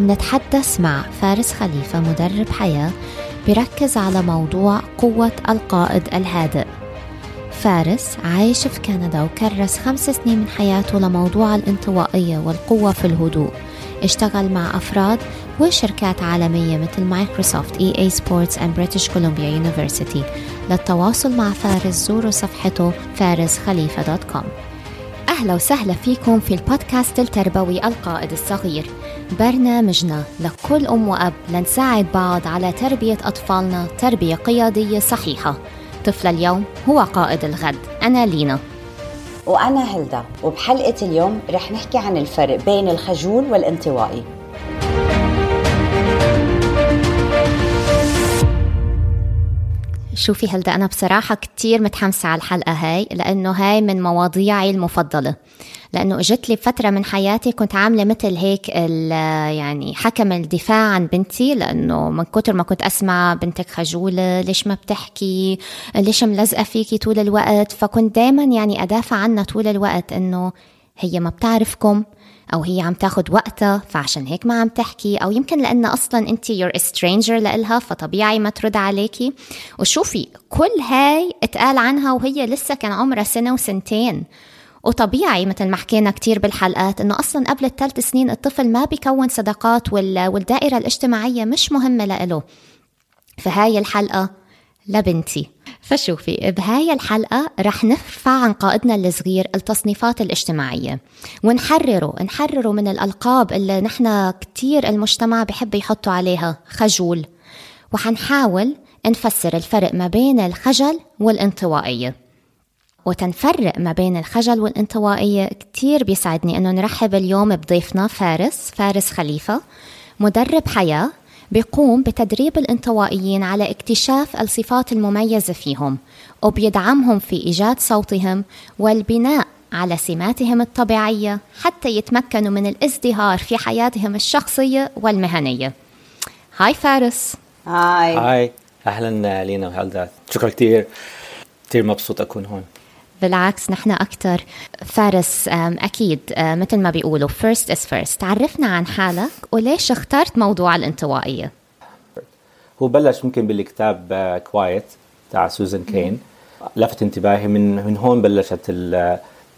نتحدث مع فارس خليفة مدرب حياة بركز على موضوع قوة القائد الهادئ. فارس عايش في كندا وكرس خمس سنين من حياته لموضوع الانطوائية والقوة في الهدوء. اشتغل مع أفراد وشركات عالمية مثل مايكروسوفت EA Sports and British Columbia University للتواصل مع فارس زوروا صفحته فارس خليفة dot com أهلا وسهلا فيكم في البودكاست التربوي القائد الصغير. برنامجنا لكل أم وأب لنساعد بعض على تربية أطفالنا تربية قيادية صحيحة. طفل اليوم هو قائد الغد. أنا لينا. وأنا هلدا. وبحلقة اليوم رح نحكي عن الفرق بين الخجول والانطوائي. شوفي هلدا أنا بصراحة كتير متحمسة على الحلقة هاي لأنه هاي من مواضيعي المفضلة. لأنه إجت لي فترة من حياتي كنت عاملة مثل هيك يعني حكم الدفاع عن بنتي لأنه من كتر ما كنت أسمع بنتك خجولة ليش ما بتحكي ليش ملزقة فيكي طول الوقت فكنت دايما يعني أدافع عنها طول الوقت إنه هي ما بتعرفكم أو هي عم تاخد وقتها فعشان هيك ما عم تحكي. أو يمكن لأن أصلا انت يور stranger لإلها فطبيعي ما ترد عليكي وشوفي كل هاي اتقال عنها وهي لسه كان عمرها سنة وسنتين. وطبيعي مثل ما حكينا كتير بالحلقات إنه أصلا قبل الثلاث سنين الطفل ما بيكون صداقات والدائرة الاجتماعية مش مهمة لإله. فهاي الحلقة لبنتي. فشوفي بهاي الحلقة رح نرفع عن قائدنا الصغير التصنيفات الاجتماعية. ونحرره نحرره من الألقاب اللي نحن كتير المجتمع بحب يحطوا عليها خجول. وحنحاول نفسر الفرق ما بين الخجل والانطوائية. وتنفرق ما بين الخجل والانطوائية كتير بيسعدني أنه نرحب اليوم بضيفنا فارس فارس خليفة مدرب حياة بيقوم بتدريب الانطوائيين على اكتشاف الصفات المميزة فيهم وبيدعمهم في إيجاد صوتهم والبناء على سماتهم الطبيعية حتى يتمكنوا من الازدهار في حياتهم الشخصية والمهنية. هاي فارس. هاي. هاي. أهلا لينا وهلدا شكرا كثير كثير مبسوط أكون هون. بالعكس نحن أكثر فارس أكيد مثل ما بيقولوا first is first. تعرفنا عن حالك وليش اخترت موضوع الانطوائية؟ هو بلش ممكن بالكتاب Quiet تاع سوزان كين لفت انتباهي من من هون بلشت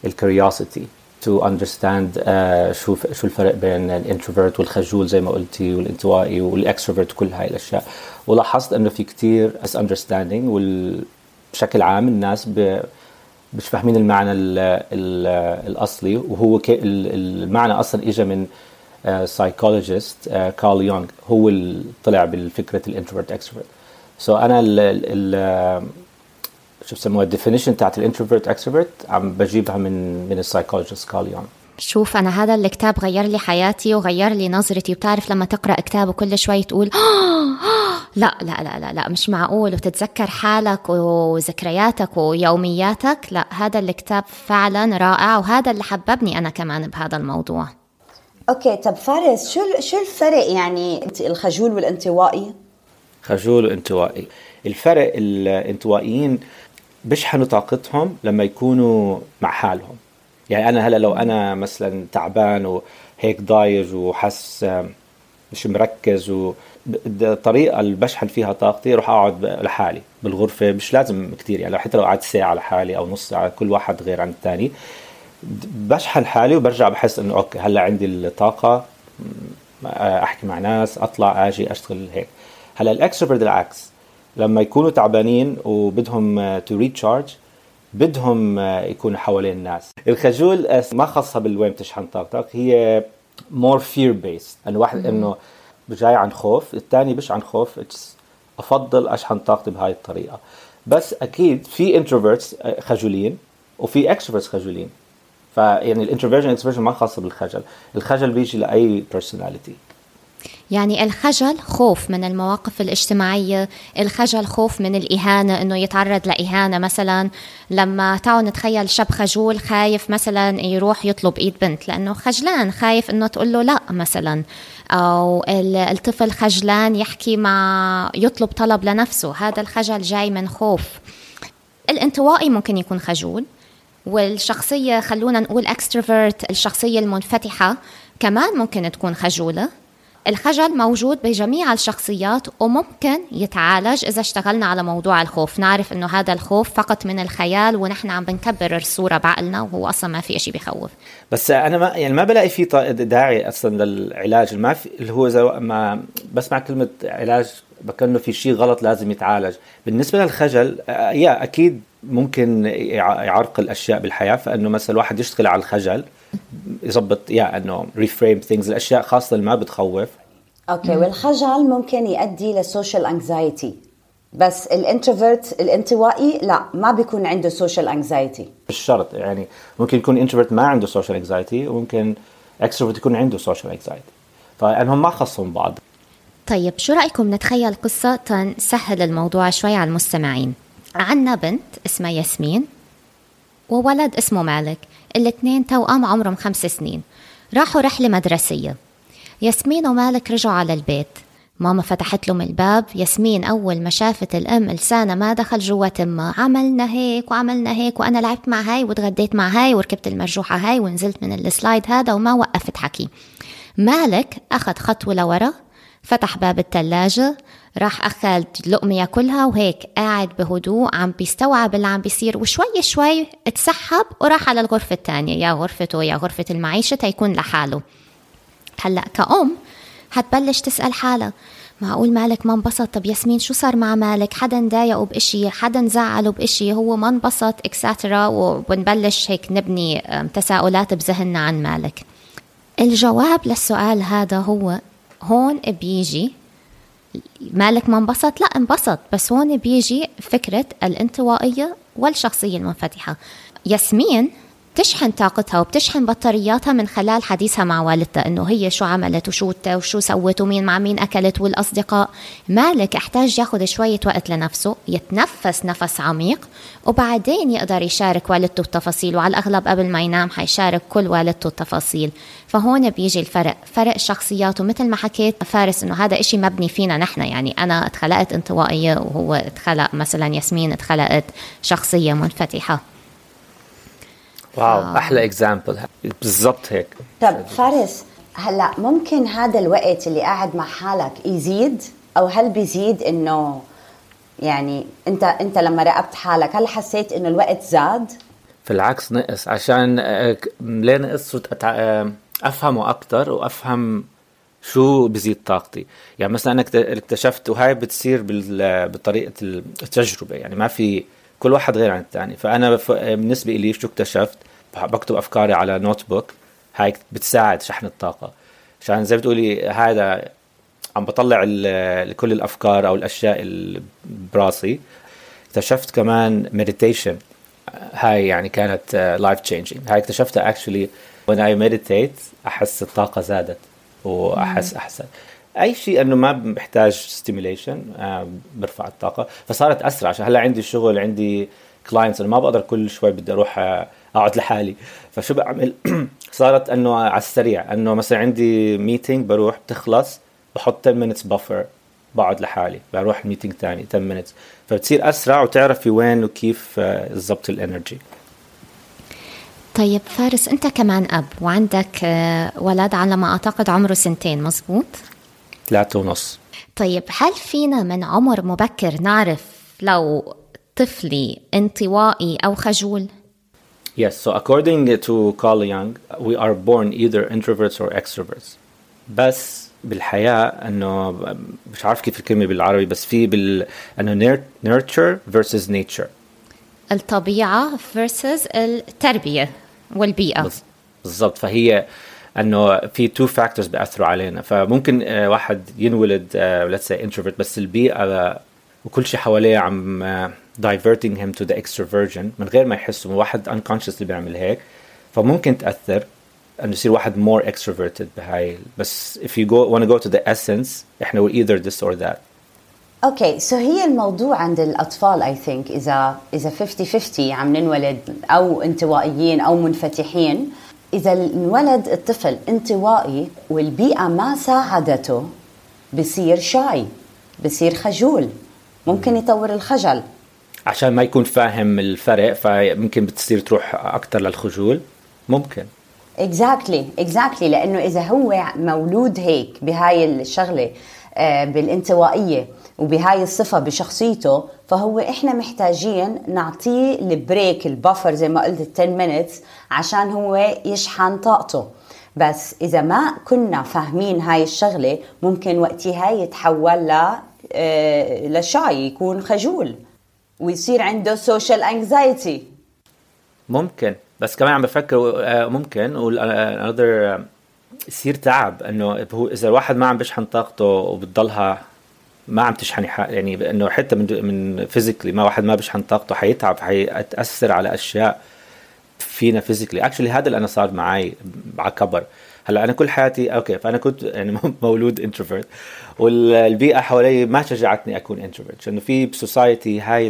ال curiosity to understand شو شو الفرق بين ال introvert والخجول زي ما قلتي والانطوائي وال extrovert كل هاي الأشياء. ولاحظت إنه في كتير misunderstanding وبشكل عام الناس مش فاهمين المعنى ال ال الأصلي وهو المعنى أصلا اجى من psychologist كارل يونغ هو اللي طلع بالفكرة ال introvert extrovert so أنا ال ال شو بسموها ال definition تاعت ال introvert extrovert عم بجيبها من من ال psychologist كارل يونغ شوف أنا هذا الكتاب غير لي حياتي وغير لي نظرتي. وبتعرف لما تقرأ كتاب وكل شوي تقول لا لا لا لا لا مش معقول. وتتذكر حالك وذكرياتك ويومياتك؟ لا هذا الكتاب فعلا رائع وهذا اللي حببني أنا كمان بهذا الموضوع. أوكي طب فارس شو شو الفرق يعني الخجول والانطوائي؟ خجول وانطوائي. الفرق الانطوائيين بيشحنوا طاقتهم لما يكونوا مع حالهم. يعني أنا هلأ لو أنا مثلا تعبان وهيك ضايج وحس مش مركز والطريقة اللي بشحن فيها طاقتي أروح أقعد لحالي بالغرفة. مش لازم كثير يعني حتى لو قعدت ساعة لحالي أو نص ساعة كل واحد غير عن الثاني بشحن حالي وبرجع بحس إنه okay هلأ عندي الطاقة أحكي مع ناس أطلع آجي أشتغل هيك. هلأ ال extrovert العكس. لما يكونوا تعبانين وبدهم to recharge بدهم يكونوا حوالين الناس. الخجول ما خاصة بال وين بتشحن طاقتك هي more fear based إنه واحد إنه جاي عن خوف الثاني مش عن خوف أفضل اشحن طاقتي بهاي الطريقة. بس أكيد في introverts خجولين وفي extroverts خجولين. فيعني ال introversion extroversion ما خاصة بالخجل. الخجل بيجي لأي personality يعني الخجل خوف من المواقف الاجتماعية الخجل خوف من الإهانة أنه يتعرض لإهانة مثلا. لما تعالوا نتخيل شاب خجول خايف مثلا يروح يطلب إيد بنت لأنه خجلان خايف أنه تقول له لا مثلا. أو الطفل خجلان يحكي مع يطلب طلب لنفسه هذا الخجل جاي من خوف. الانطوائي ممكن يكون خجول والشخصية خلونا نقول اكستروفرت الشخصية المنفتحة كمان ممكن تكون خجولة. الخجل موجود بجميع الشخصيات وممكن يتعالج إذا اشتغلنا على موضوع الخوف. نعرف إنه هذا الخوف فقط من الخيال ونحن عم بنكبر الصورة بعقلنا وهو أصلا ما في إشي بخوف. بس أنا ما يعني ما بلاقي في داعي أصلا للعلاج. ما في اللي هو ما بسمع كلمة علاج بكأنه في شيء غلط لازم يتعالج. بالنسبة للخجل يا أكيد ممكن يعرقل الأشياء بالحياة. فإنه مثلا الواحد يشتغل على الخجل يظبط يا إنه reframe things الأشياء خاصة اللي ما بتخوف. okay والخجل ممكن يؤدي لل social anxiety بس ال introvert الانطوائي لا ما بيكون عنده social anxiety مش شرط يعني ممكن يكون introvert ما عنده social anxiety وممكن extrovert يكون عنده social anxiety فانهم ما خصهم بعض. طيب شو رأيكم نتخيل قصة تنسهل الموضوع شوي على المستمعين؟ عنا بنت اسمها ياسمين وولد اسمه مالك الاثنين توأم عمرهم خمس سنين. راحوا رحلة مدرسية. ياسمين ومالك رجعوا على البيت. ماما فتحت لهم الباب. ياسمين أول ما شافت الأم لسانها ما دخل جوا تمها. عملنا هيك وعملنا هيك وأنا لعبت مع هاي وتغديت مع هاي وركبت المرجوحة هاي ونزلت من ال slide هذا وما وقفت حكي. مالك أخذ خطوة لورا فتح باب الثلاجة راح أخذ لقمة ياكلها وهيك قاعد بهدوء عم بيستوعب اللي عم بيصير وشوي شوي اتسحب وراح على الغرفة الثانية يا غرفته يا غرفة المعيشة تيكون لحاله. هلأ كأم حتبلش تسأل حالها. معقول مالك ما انبسط. طب ياسمين شو صار مع مالك؟ حدا ضايقه بإشي؟ حدا زعله بإشي؟ هو ما انبسط اكسترا وبنبلش هيك نبني تساؤلات بذهننا عن مالك. الجواب للسؤال هذا هو هون بيجي. مالك ما انبسط؟ لا انبسط. بس هون بيجي فكرة الانطوائية والشخصية المنفتحة. ياسمين بتشحن طاقتها وبتشحن بطارياتها من خلال حديثها مع والدتها إنه هي شو عملت وشو وشو سوت ومين مع مين أكلت والأصدقاء. مالك احتاج ياخذ شوية وقت لنفسه يتنفس نفس عميق وبعدين يقدر يشارك والدته التفاصيل وعلى الأغلب قبل ما ينام حيشارك كل والدته التفاصيل. فهون بيجي الفرق فرق الشخصيات ومثل ما حكيت فارس إنه هذا إشي مبني فينا نحن. يعني أنا اتخلقت انطوائية وهو اتخلق مثلا ياسمين اتخلقت شخصية منفتحة. wow آه. أحلى example بالضبط هيك. طب فارس هلا ممكن هذا الوقت اللي قاعد مع حالك يزيد؟ أو هل بيزيد إنه يعني أنت أنت لما راقبت حالك هل حسيت إنه الوقت زاد؟ في العكس نقص عشان آه، ليه نقص؟ آه، أفهمه أكثر وأفهم شو بزيد طاقتي. يعني مثلا أنا اكتشفت وهاي بتصير بطريقة التجربة. يعني ما في كل واحد غير عن الثاني فأنا بالنسبة لي شو اكتشفت؟ بكتب أفكاري على notebook. هاي بتساعد شحن الطاقة. عشان زي بتقولي هذا عم بطلع كل الأفكار أو الأشياء اللي براسي. اكتشفت كمان meditation هاي يعني كانت life uh, changing هاي اكتشفتها actually when I meditate أحس الطاقة زادت. وأحس أحسن. أي شيء إنه ما بحتاج stimulation برفع الطاقة. فصارت أسرع. عشان هلأ عندي شغل عندي clients أنا ما بقدر كل شوي بدي أروح آه، أقعد لحالي. فشو بعمل؟ صارت إنه على السريع. إنه مثلا عندي meeting بروح بتخلص بحط 10 minutes buffer بقعد لحالي. بروح ال meeting ثاني 10 minutes فبتصير أسرع وتعرفي وين وكيف آه، ال energy طيب فارس أنت كمان أب وعندك آه، ولد على ما أعتقد عمره سنتين مزبوط؟ ثلاثة ونص طيب هل فينا من عمر مبكر نعرف لو طفلي انطوائي أو خجول؟ Yes, so according to Carl Jung, we are born either introverts or extroverts. بس بالحياة إنه مش عارف كيف الكلمة بالعربي بس في بال إنه nurture versus nature. الطبيعة versus التربية والبيئة. بالضبط فهي إنه في two factors بيأثروا علينا. فممكن آه، واحد ينولد let's say introvert بس البيئة وكل شيء حواليه عم diverting him to the extroversion من غير ما يحس واحد unconsciously بيعمل هيك. فممكن تأثر إنه يصير واحد more extroverted بهاي. بس if you go want to go to the essence إحنا we're either this or that. okay so هي الموضوع عند الأطفال I think إذا إذا 50 50 عم ننولد أو انطوائيين أو منفتحين. إذا انولد الطفل انطوائي والبيئة ما ساعدته بصير shy بصير خجول ممكن يطور الخجل. عشان ما يكون فاهم الفرق فممكن بتصير تروح أكثر للخجول؟ ممكن. exactly exactly, exactly exactly. لأنه إذا هو مولود هيك بهاي الشغلة آه، بالانطوائية وبهاي الصفة بشخصيته فهو إحنا محتاجين نعطيه ال break ال buffer زي ما قلت 10 minutes عشان هو يشحن طاقته. بس إذا ما كنا فاهمين هاي الشغلة ممكن وقتها يتحول ل آه، ل shy يكون خجول ويصير عنده social anxiety ممكن. بس كمان عم بفكر آه، ممكن another يصير تعب إنه هو إذا الواحد ما عم بيشحن طاقته وبتضلها ما عم تشحني يعني إنه حتى من من physically ما واحد ما بيشحن طاقته حيتعب حيتأثر على أشياء فينا physically actually هذا اللي أنا صار معي على كبر هلأ أنا كل حياتي okay فأنا كنت يعني مولود introvert والبيئة حوالي ما شجعتني أكون introvert لأنه في ب society هاي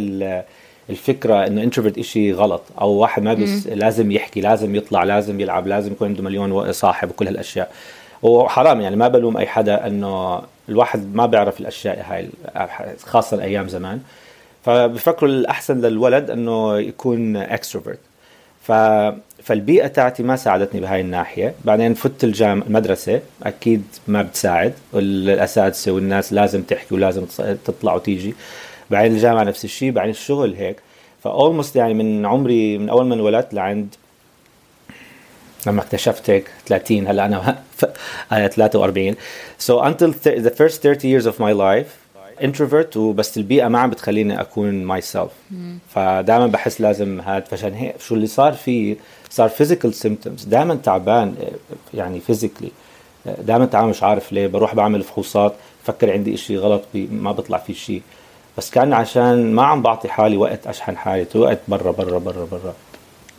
الفكرة إنه introvert شيء غلط. أو واحد ما بس لازم يحكي لازم يطلع لازم يلعب لازم يكون عنده مليون صاحب وكل هالأشياء. وحرام يعني ما بلوم أي حدا إنه الواحد ما بيعرف الأشياء هاي خاصة أيام زمان. فبفكروا الأحسن للولد إنه يكون extrovert ف فالبيئة تاعتي ما ساعدتني بهاي الناحية. بعدين فت الجام المدرسة أكيد ما بتساعد. الأساتذة والناس لازم تحكي ولازم تطلع وتيجي. بعدين الجامعة نفس الشيء بعدين الشغل هيك. ف almost يعني من عمري من أول ما انولدت لعند لما اكتشفت هيك 30 هلأ أنا 43 so until the first 30 years of my life introvert وبس البيئة ما عم بتخليني أكون myself. فدائما بحس لازم هاد فعشان هيك شو اللي صار في صار physical symptoms. دائما تعبان يعني physically. دائما تعبان مش عارف ليه بروح بعمل فحوصات فكر عندي إشي غلط ما بيطلع في شيء بس كان عشان ما عم بعطي حالي وقت أشحن حالي وقت برا برا برا برا.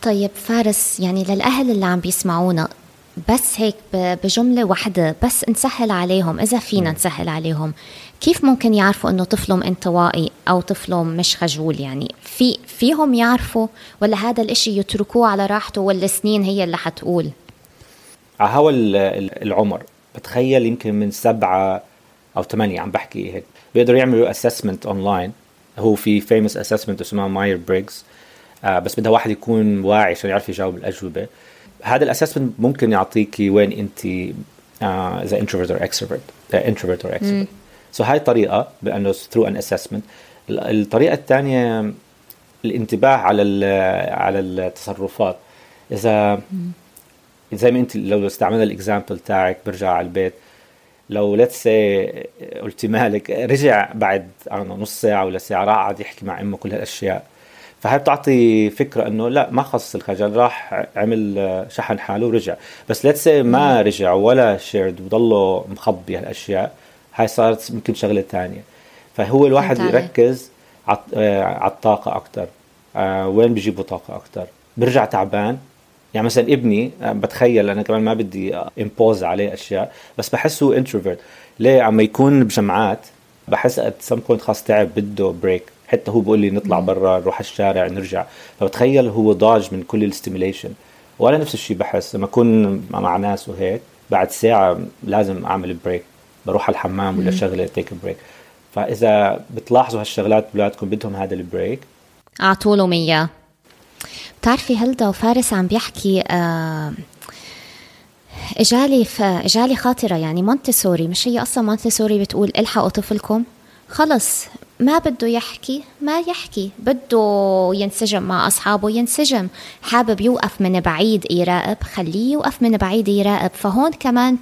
طيب فارس يعني للأهل اللي عم بيسمعونا بس هيك بجملة واحدة بس نسهل عليهم إذا فينا نسهل عليهم كيف ممكن يعرفوا إنه طفلهم انطوائي أو طفلهم مش خجول؟ يعني في فيهم يعرفوا ولا هذا الإشي يتركوه على راحته ولا سنين هي اللي حتقول؟ على هوا العمر بتخيل يمكن من سبعة أو ثمانية عم بحكي هيك. بيقدروا يعملوا assessment online هو في famous assessment اسمها Myers Briggs آه بس بدها واحد يكون واعي عشان يعرف يجاوب الأجوبة. هذا ال assessment ممكن يعطيكي وين أنت آه، إذا introvert or extrovert introvert or extrovert so هاي طريقة بأنه through an assessment الطريقة الثانية الانتباه على على التصرفات. إذا زي ما أنت لو استعملنا ال example تاعك برجع على البيت. لو let's say قلتي مالك رجع بعد نص ساعة ولا ساعة راح قعد يحكي مع أمه كل هالأشياء. فهي بتعطي فكرة إنه لا ما خصص الخجل راح عمل شحن حاله ورجع. بس let's say ما رجع ولا shared وضله مخبي هالأشياء هاي صارت يمكن شغلة ثانية فهو الواحد يركز على الطاقة أكثر آه، وين بيجيبوا طاقة أكثر برجع تعبان يعني مثلا ابني آه، بتخيل أنا كمان ما بدي impose عليه أشياء بس بحسه introvert ليه؟ عم يكون بجمعات بحس at some point خاص تعب بده break حتى هو بيقول لي نطلع برا نروح الشارع نرجع. فبتخيل هو ضاج من كل ال stimulation وأنا نفس الشيء بحس. لما أكون مع ناس وهيك بعد ساعة لازم أعمل break بروح على الحمام ولا شغلة take break فإذا بتلاحظوا هالشغلات بولادكم بدهم هذا ال break اعطوا لهم إياه. بتعرفي هلدا وفارس عم بيحكي آه إجالي. إجالي خاطرة يعني مونتسوري مش هي أصلا مونتسوري بتقول إلحقوا طفلكم؟ خلص ما بده يحكي ما يحكي بده ينسجم مع أصحابه ينسجم. حابب يوقف من بعيد يراقب خليه يوقف من بعيد يراقب. فهون كمان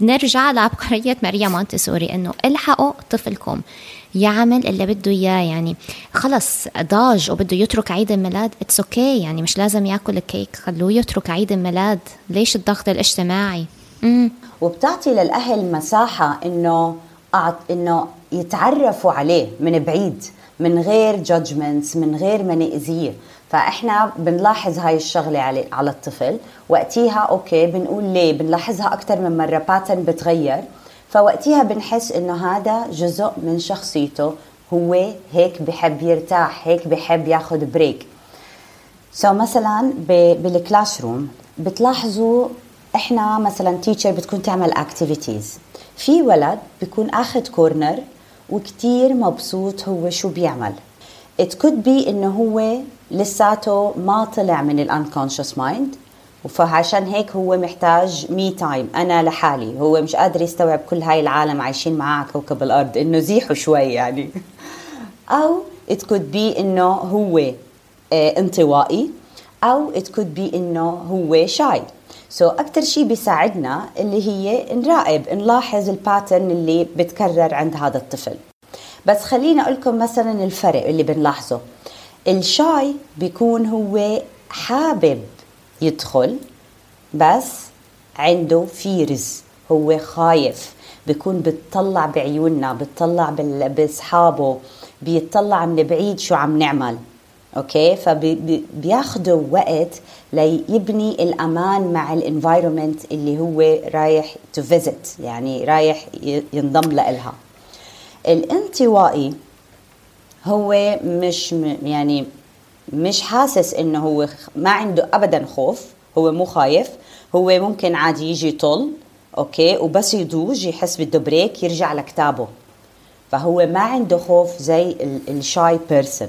نرجع لعبقرية ماريا مونتسوري إنه إلحقوا طفلكم. يعمل اللي بده إياه يعني خلص ضاج وبده يترك عيد الميلاد it's okay okay يعني مش لازم ياكل الكيك خلوه يترك عيد الميلاد. ليش الضغط الاجتماعي؟ مم. وبتعطي للأهل مساحة إنه إنه يتعرفوا عليه من بعيد من غير judgments من غير ما نأذيه. فإحنا بنلاحظ هاي الشغلة على على الطفل. وقتيها okay بنقول ليه؟ بنلاحظها أكثر من مره pattern بتغير. فوقتيها بنحس إنه هذا جزء من شخصيته. هو هيك بحب يرتاح هيك بحب ياخذ break so مثلا بال classroom بتلاحظوا إحنا مثلا teacher بتكون تعمل activities في ولد بيكون اخذ corner وكتير مبسوط هو شو بيعمل. It could be إنه هو لساته ما طلع من ال unconscious mind فعشان هيك هو محتاج me time أنا لحالي. هو مش قادر يستوعب كل هاي العالم عايشين معاه على كوكب الأرض. إنه زيحوا شوي يعني. أو it could be إنه هو آه انطوائي. أو it could be إنه هو shy. so, أكثر شيء بيساعدنا اللي هي نراقب نلاحظ ال pattern اللي بتكرر عند هذا الطفل. بس خليني أقول لكم مثلا الفرق اللي بنلاحظه. ال shy بيكون هو حابب يدخل. بس عنده fears هو خايف. بيكون بتطلع بعيوننا بتطلع بأصحابه بيطلع من بعيد شو عم نعمل. okay؟ فبياخذوا وقت ليبني الأمان مع ال environment اللي هو رايح to visit يعني رايح ينضم لها الانطوائي هو مش يعني مش حاسس إنه هو ما عنده ابدا خوف هو مو خايف. هو ممكن عادي يجي يطل okay وبس يدوج يحس بده break يرجع لكتابه. فهو ما عنده خوف زي ال shy person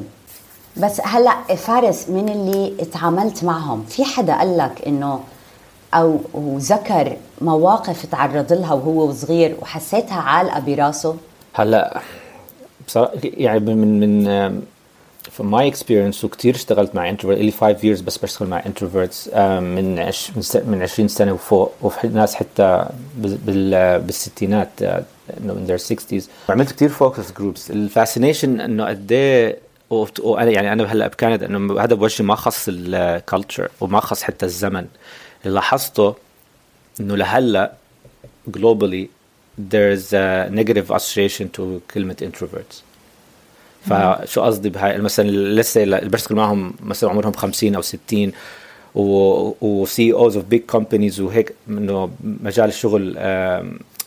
بس هلأ فارس من اللي اتعاملت معهم؟ في حدا قال لك إنه أو ذكر مواقف تعرض لها وهو صغير وحسيتها عالقة براسه؟ هلأ بصراحة يعني من من from my experience وكثير اشتغلت مع introvert لي 5 years بس بشتغل مع introverts من عش من 20 سنة وفوق وفي ناس حتى بالستينات انه in their 60s وعملت كثير focus groups ال fascination إنه قد إيه وأنا يعني أنا هلأ بكندا إنه هذا بوجهي ما خص ال culture وما خص حتى الزمن. اللي لاحظته إنه لهلأ globally there is a negative association to كلمة introverts. فشو قصدي بهاي؟ مثلا لسه بشتغل معهم مثلا عمرهم 50 أو 60 و CEOs of big companies وهيك إنه مجال الشغل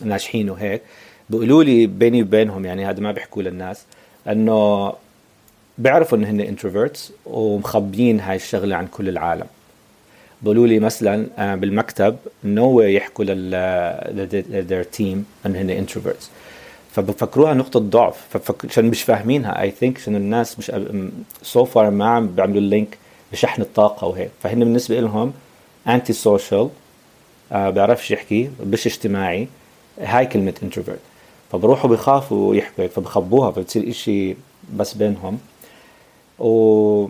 ناجحين وهيك. بيقولوا لي بيني وبينهم يعني هذا ما بيحكوا للناس إنه بيعرفوا انه هن introverts ومخبيين هاي الشغلة عن كل العالم. بقولوا لي مثلا آه، بالمكتب no يحكوا لل team انه هن introverts فبفكروها نقطة ضعف. عشان مش فاهمينها I think عشان الناس مش so far ما عم بيعملوا ال link بشحن الطاقة وهيك. فهن بالنسبة لهم antisocial آه بيعرفش يحكي مش اجتماعي. هاي كلمة introvert فبروحوا بخافوا يحكوا فبخبوها فبتصير إشي بس بينهم. و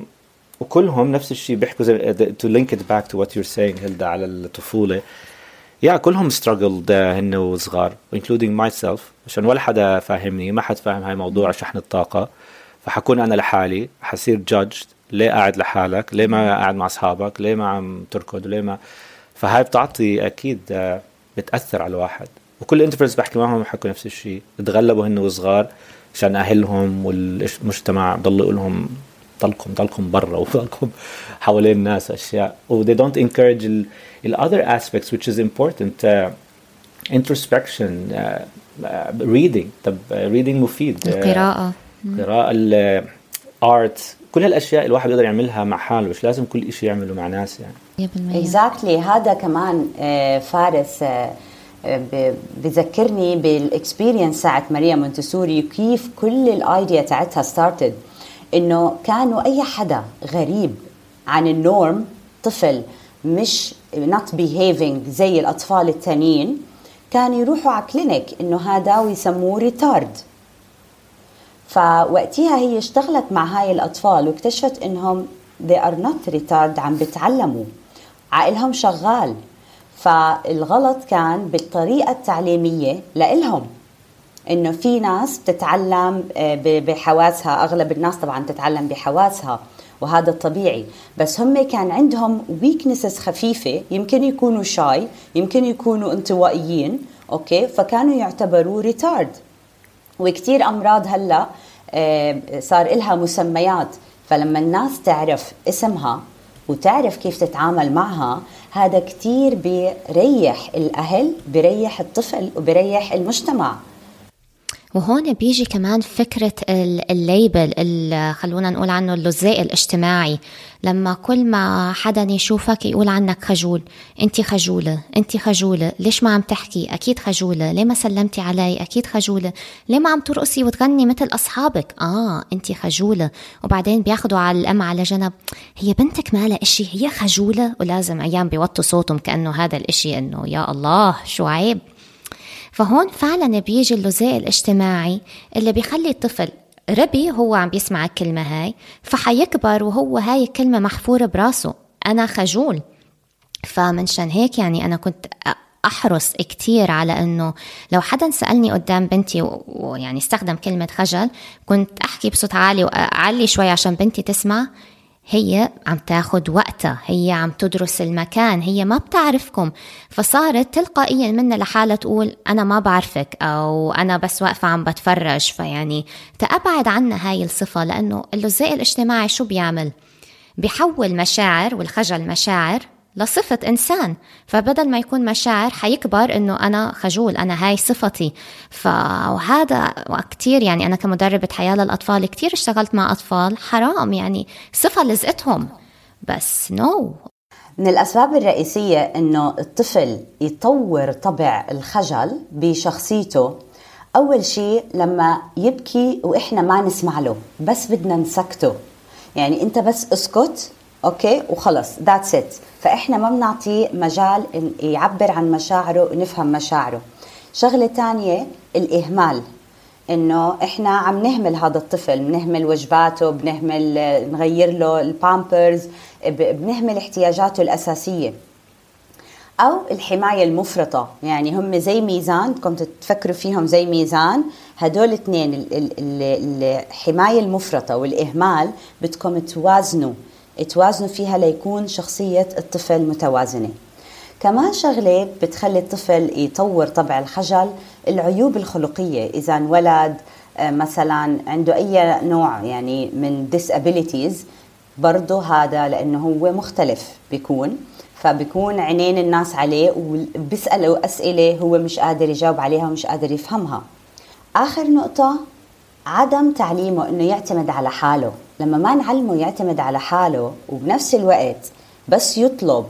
وكلهم نفس الشيء بيحكوا زي to link it back to what you're saying هيلدا على الطفولة. يا كلهم struggled هن وصغار including myself. عشان ولا حدا فاهمني ما حد فاهم هاي موضوع شحن الطاقة. فحكون أنا لحالي حصير judged ليه قاعد لحالك ليه ما قاعد مع أصحابك ليه ما عم تركض ليه ما. فهاي بتعطي أكيد بتأثر على الواحد. وكل الانترفيرز بحكي معهم حكوا نفس الشيء تغلبوا هن وصغار عشان أهلهم والمجتمع يقول لهم ضلكم ضلكم برا وضلكم حوالين الناس أشياء. و they don't encourage ال, ال other aspects which is important. Uh, introspection uh, uh, reading. طب uh, reading مفيد. القراءة. قراءة ال art كل هالاشياء الواحد بيقدر يعملها مع حاله مش لازم كل شيء يعمله مع ناس يعني. exactly. هذا كمان فارس بذكرني بال experience ساعة ماريا مونتسوري كيف كل ال idea تاعتها started إنه كانوا أي حدا غريب عن النورم طفل مش not behaving زي الأطفال التانيين كان يروحوا على كلينيك إنه هذا ويسموه ريتارد فوقتها هي اشتغلت مع هاي الأطفال واكتشفت إنهم they are not retard عم بتعلموا. عقلهم شغال. فالغلط كان بالطريقة التعليمية لإلهم. إنه في ناس بتتعلم آه، بحواسها أغلب الناس طبعا تتعلم بحواسها وهذا الطبيعي بس هم كان عندهم weaknesses خفيفة يمكن يكونوا shy يمكن يكونوا انطوائيين okay؟ فكانوا يعتبروا retard وكثير أمراض هلأ آه، صار إلها مسميات. فلما الناس تعرف اسمها وتعرف كيف تتعامل معها هذا كتير بيريح الأهل بيريح الطفل وبيريح المجتمع. وهون بيجي كمان فكرة الليبل خلونا نقول عنه اللزاء الاجتماعي. لما كل ما حدا يشوفك يقول عنك خجول أنت خجولة أنت خجولة ليش ما عم تحكي؟ أكيد خجولة ليه ما سلمتي علي؟ أكيد خجولة ليه ما عم ترقصي وتغني مثل أصحابك؟ آه أنت خجولة. وبعدين بياخدوا على الام على جنب هي بنتك مالها إشي؟ هي خجولة؟ ولازم أيام بيوطوا صوتهم كأنه هذا الإشي إنه يا الله شو عيب؟ فهون فعلا بيجي اللزاء الاجتماعي اللي بيخلي الطفل ربي هو عم بيسمع الكلمة هاي فحيكبر وهو هاي الكلمة محفورة براسه أنا خجول. فمنشان هيك يعني أنا كنت أحرص كتير على أنه لو حدا سألني قدام بنتي ويعني استخدم كلمة خجل كنت أحكي بصوت عالي وأعلي شوي عشان بنتي تسمع. هي عم تاخد وقتها هي عم تدرس المكان هي ما بتعرفكم. فصارت تلقائيا منا لحالها تقول أنا ما بعرفك أو أنا بس واقفة عم بتفرج فيعني تأبعد عنا هاي الصفة لأنه اللزاء الاجتماعي شو بيعمل؟ بيحول مشاعر والخجل مشاعر لصفة إنسان. فبدل ما يكون مشاعر حيكبر إنه أنا خجول أنا هاي صفتي. فهذا كتير يعني أنا كمدربة حياة للأطفال كتير اشتغلت مع أطفال حرام يعني صفة لزقتهم. بس no. من الأسباب الرئيسية إنه الطفل يطور طبع الخجل بشخصيته أول شيء لما يبكي وإحنا ما نسمع له بس بدنا نسكته. يعني أنت بس اسكت okay؟ وخلص. that's it فإحنا ما بنعطيه مجال يعبر عن مشاعره ونفهم مشاعره. شغلة ثانية الإهمال. إنه إحنا عم نهمل هذا الطفل بنهمل وجباته بنهمل نغير له البامبرز بنهمل احتياجاته الأساسية. أو الحماية المفرطة. يعني هم زي ميزان كنت تفكروا فيهم زي ميزان. هدول الاثنين الحماية المفرطة والإهمال بدكم توازنوا. توازنوا فيها ليكون شخصية الطفل متوازنة. كمان شغلة بتخلي الطفل يطور طبع الخجل العيوب الخلقية إذا انولد آه، مثلا عنده أي نوع يعني من disabilities برضه هذا لأنه هو مختلف بيكون. فبيكون عينين الناس عليه وبيسألوا أسئلة هو مش قادر يجاوب عليها ومش قادر يفهمها. آخر نقطة عدم تعليمه إنه يعتمد على حاله. لما ما نعلمه يعتمد على حاله وبنفس الوقت بس يطلب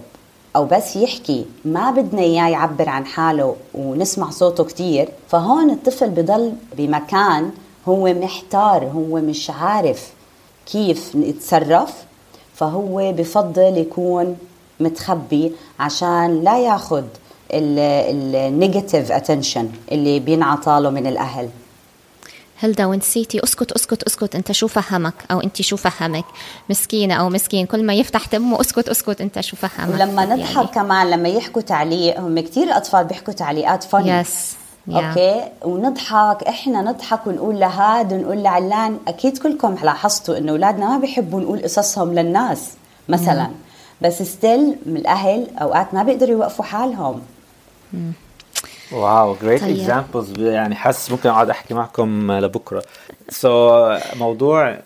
أو بس يحكي ما بدنا إياه يعبر عن حاله ونسمع صوته كثير فهون الطفل بضل بمكان هو محتار هو مش عارف كيف يتصرف فهو بفضل يكون متخبي عشان لا ياخذ ال negative attention اللي بينعطى له من الأهل. هلدا ونسيتي اسكت اسكت اسكت انت شو فهمك أو انت شو فهمك مسكينة أو مسكين كل ما يفتح تمه اسكت اسكت انت شو فهمك ولما نضحك يعني. كمان لما يحكوا تعليق هم كثير أطفال بيحكوا تعليقات fun yes yeah. okay ونضحك إحنا نضحك ونقول لهاد ونقول لعلان أكيد كلكم لاحظتوا إنه أولادنا ما بيحبوا نقول قصصهم للناس مثلا yeah. بس still من الأهل أوقات ما بيقدروا يوقفوا حالهم mm. wow great examples يعني حاسس ممكن أقعد أحكي معكم لبكرة. so, موضوع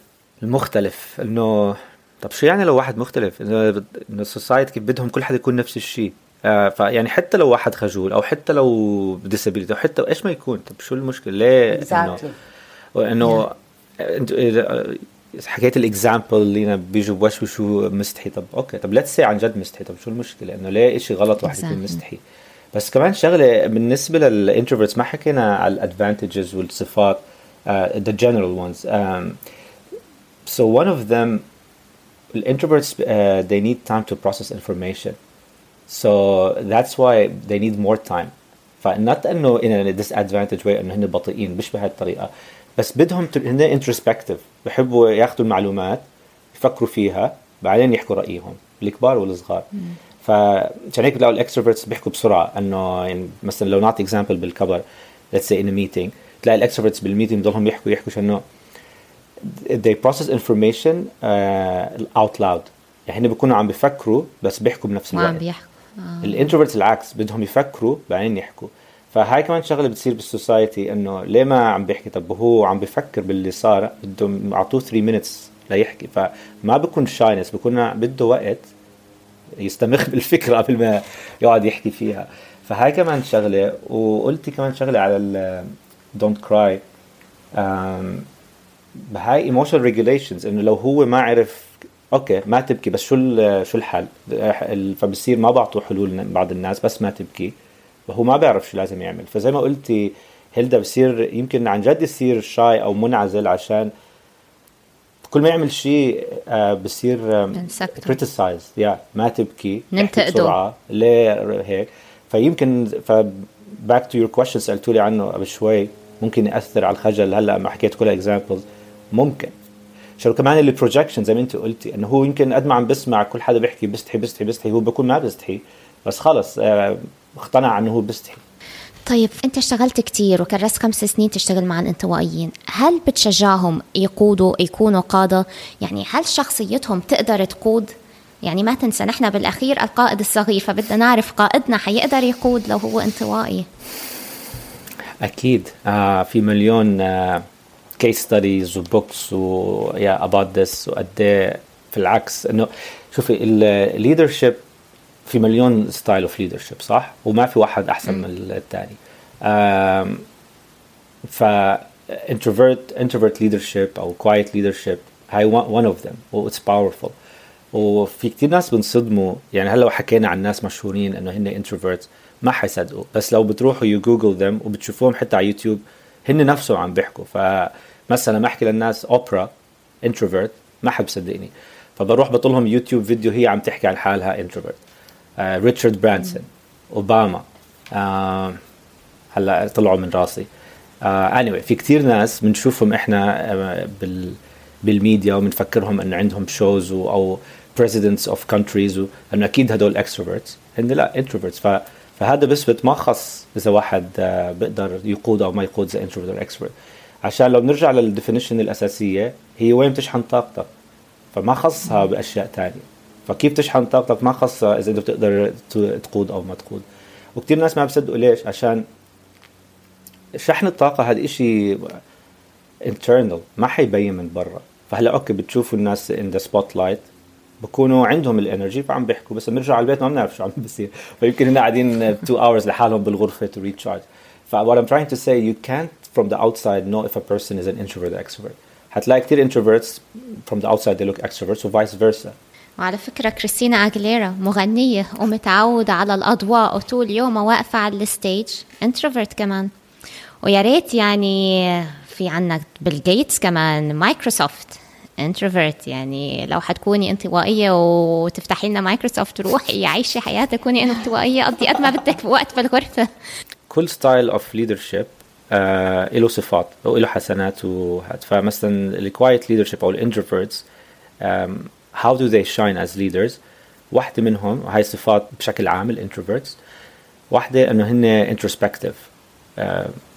المختلف إنه طب شو يعني لو واحد مختلف؟ إنه ال society كيف بدهم كل حدا يكون نفس الشيء. آه فيعني حتى لو واحد خجول أو حتى لو ب disability أو حتى إيش ما يكون. طب شو المشكلة؟ ليه؟ exactly. انه انه إنت حكيت ال example اللي بيجوا بوشوشوا مستحي. طب أوكي طب let's say عن جد مستحي. طب شو المشكلة؟ إنه ليه شيء غلط واحد يكون مستحي؟ بس كمان شغلة بالنسبة لل introverts ما حكينا على ال advantages والصفات uh, the general ones. um, so one of them introverts uh, they need time to process information. So that's why they need more time. ف not إنه in a disadvantage way إنه هن بطيئين مش بهالطريقه بس بدهم هن introspective بحبوا ياخذوا المعلومات يفكروا فيها بعدين يحكوا رأيهم الكبار والصغار. فعشان هيك بتلاقوا ال extroverts بيحكوا بسرعة إنه يعني مثلا لو نعطي example بالكبر let's say in a meeting تلاقي ال extroverts بال meeting بضلهم يحكوا يحكوا انه they process information uh, out loud. يعني هن بيكونوا عم بيفكروا بس بيحكوا بنفس الوقت عم بيحكوا. آه. ال introverts العكس بدهم يفكروا بعدين يحكوا. فهاي كمان شغلة بتصير بال society إنه ليه ما عم بيحكي؟ طب هو عم بيفكر باللي صار بدهم يعطوه 3 minutes ليحكي. فما بكون shyness بكون بده وقت يستمخ بالفكرة قبل ما يقعد يحكي فيها. فهاي كمان شغلة وقلتي كمان شغلة على don't cry بهاي emotional regulations إنه لو هو ما عرف okay ما تبكي بس شو شو الحل؟ فبصير ما بعطوا حلول بعض الناس بس ما تبكي. وهو ما بيعرف شو لازم يعمل. فزي ما قلتي هيلدا بصير يمكن عن جد يصير shy أو منعزل عشان كل ما يعمل شيء آه، بصير criticize يا ما تبكي ننتقده. ليه هيك؟ فيمكن ف back to your question سالتوا لي عنه قبل شوي ممكن يأثر على الخجل. هلأ ما حكيت كلها examples ممكن. شو كمان ال projection زي ما انت قلتي إنه هو يمكن قد ما عم بسمع كل حدا بيحكي بستحي بستحي بستحي هو بكون ما بيستحي بس خلص آه، اقتنع إنه هو بيستحي طيب انت اشتغلت كتير وكرست خمس سنين تشتغل مع الانطوائيين. هل بتشجعهم يقودوا يكونوا قادة؟ يعني هل شخصيتهم تقدر تقود؟ يعني ما تنسى نحن بالأخير القائد الصغير فبدنا نعرف قائدنا حيقدر يقود لو هو انطوائي. أكيد. آه في مليون case studies و books ويا about this وقد إيه. في العكس إنه شوفي ال leadership في مليون style of leadership صح؟ وما في واحد أحسن من الثاني ف introvert introvert leadership أو quiet leadership هاي one of them و it's powerful. وفي كتير ناس بنصدموا يعني هلأ لو حكينا عن ناس مشهورين إنه هن introverts ما حيصدقوا بس لو بتروحوا you Google them وبتشوفوهم حتى على يوتيوب هن نفسهم عم بيحكوا. فمثلا ما أحكي للناس اوبرا introvert ما حد بصدقني فبروح بطلهم يوتيوب فيديو هي عم تحكي عن حالها introvert ريتشارد برانسون اوباما هلا طلعوا من راسي. آه anyway في كتير ناس بنشوفهم إحنا آه بال بالميديا وبنفكرهم انه عندهم shows أو presidents of countries وانه أكيد هدول extroverts هن لا introverts ف فهذا بيثبت ما خص إذا واحد آه، بيقدر يقود أو ما يقود زي introvert أو extrovert عشان لو بنرجع لل definition الأساسية هي وين بتشحن طاقتك؟ فما خصها بأشياء ثانية فكيف تشحن طاقتك؟ ما خصها إذا إنت بتقدر تقود أو ما تقود. وكثير ناس ما بصدقوا ليش؟ عشان شحن الطاقة هذا إشي internal ما حيبين من برا. فهلا okay بتشوفوا الناس the spotlight بكونوا عندهم ال energy فعم بيحكوا بس بنرجع على البيت ما بنعرف شو عم بيصير. فيمكن هن قاعدين 2 hours لحالهم بالغرفة to recharge. ف what I'm trying to say you can't from the outside know if a person is an introvert or extrovert. حتلاقي كثير introverts from the outside they look extroverts و vice versa. وعلى فكرة كريستينا أغليرا مغنية ومتعودة على الأضواء وطول يومها واقفة على ال stage introvert كمان. ويا ريت يعني في عنا بيل جيتس كمان مايكروسوفت introvert يعني لو حتكوني انطوائية وتفتحي لنا مايكروسوفت روحي عيشي حياتك كوني انطوائية قضي قد ما بدك وقت بالغرفة. كل style of leadership له صفات وله حسنات فمثلا ال quiet leadership أو ال introverts how do they shine as leaders? واحدة منهم وهي صفات بشكل عام ال introverts. واحدة إنه هن introspective uh,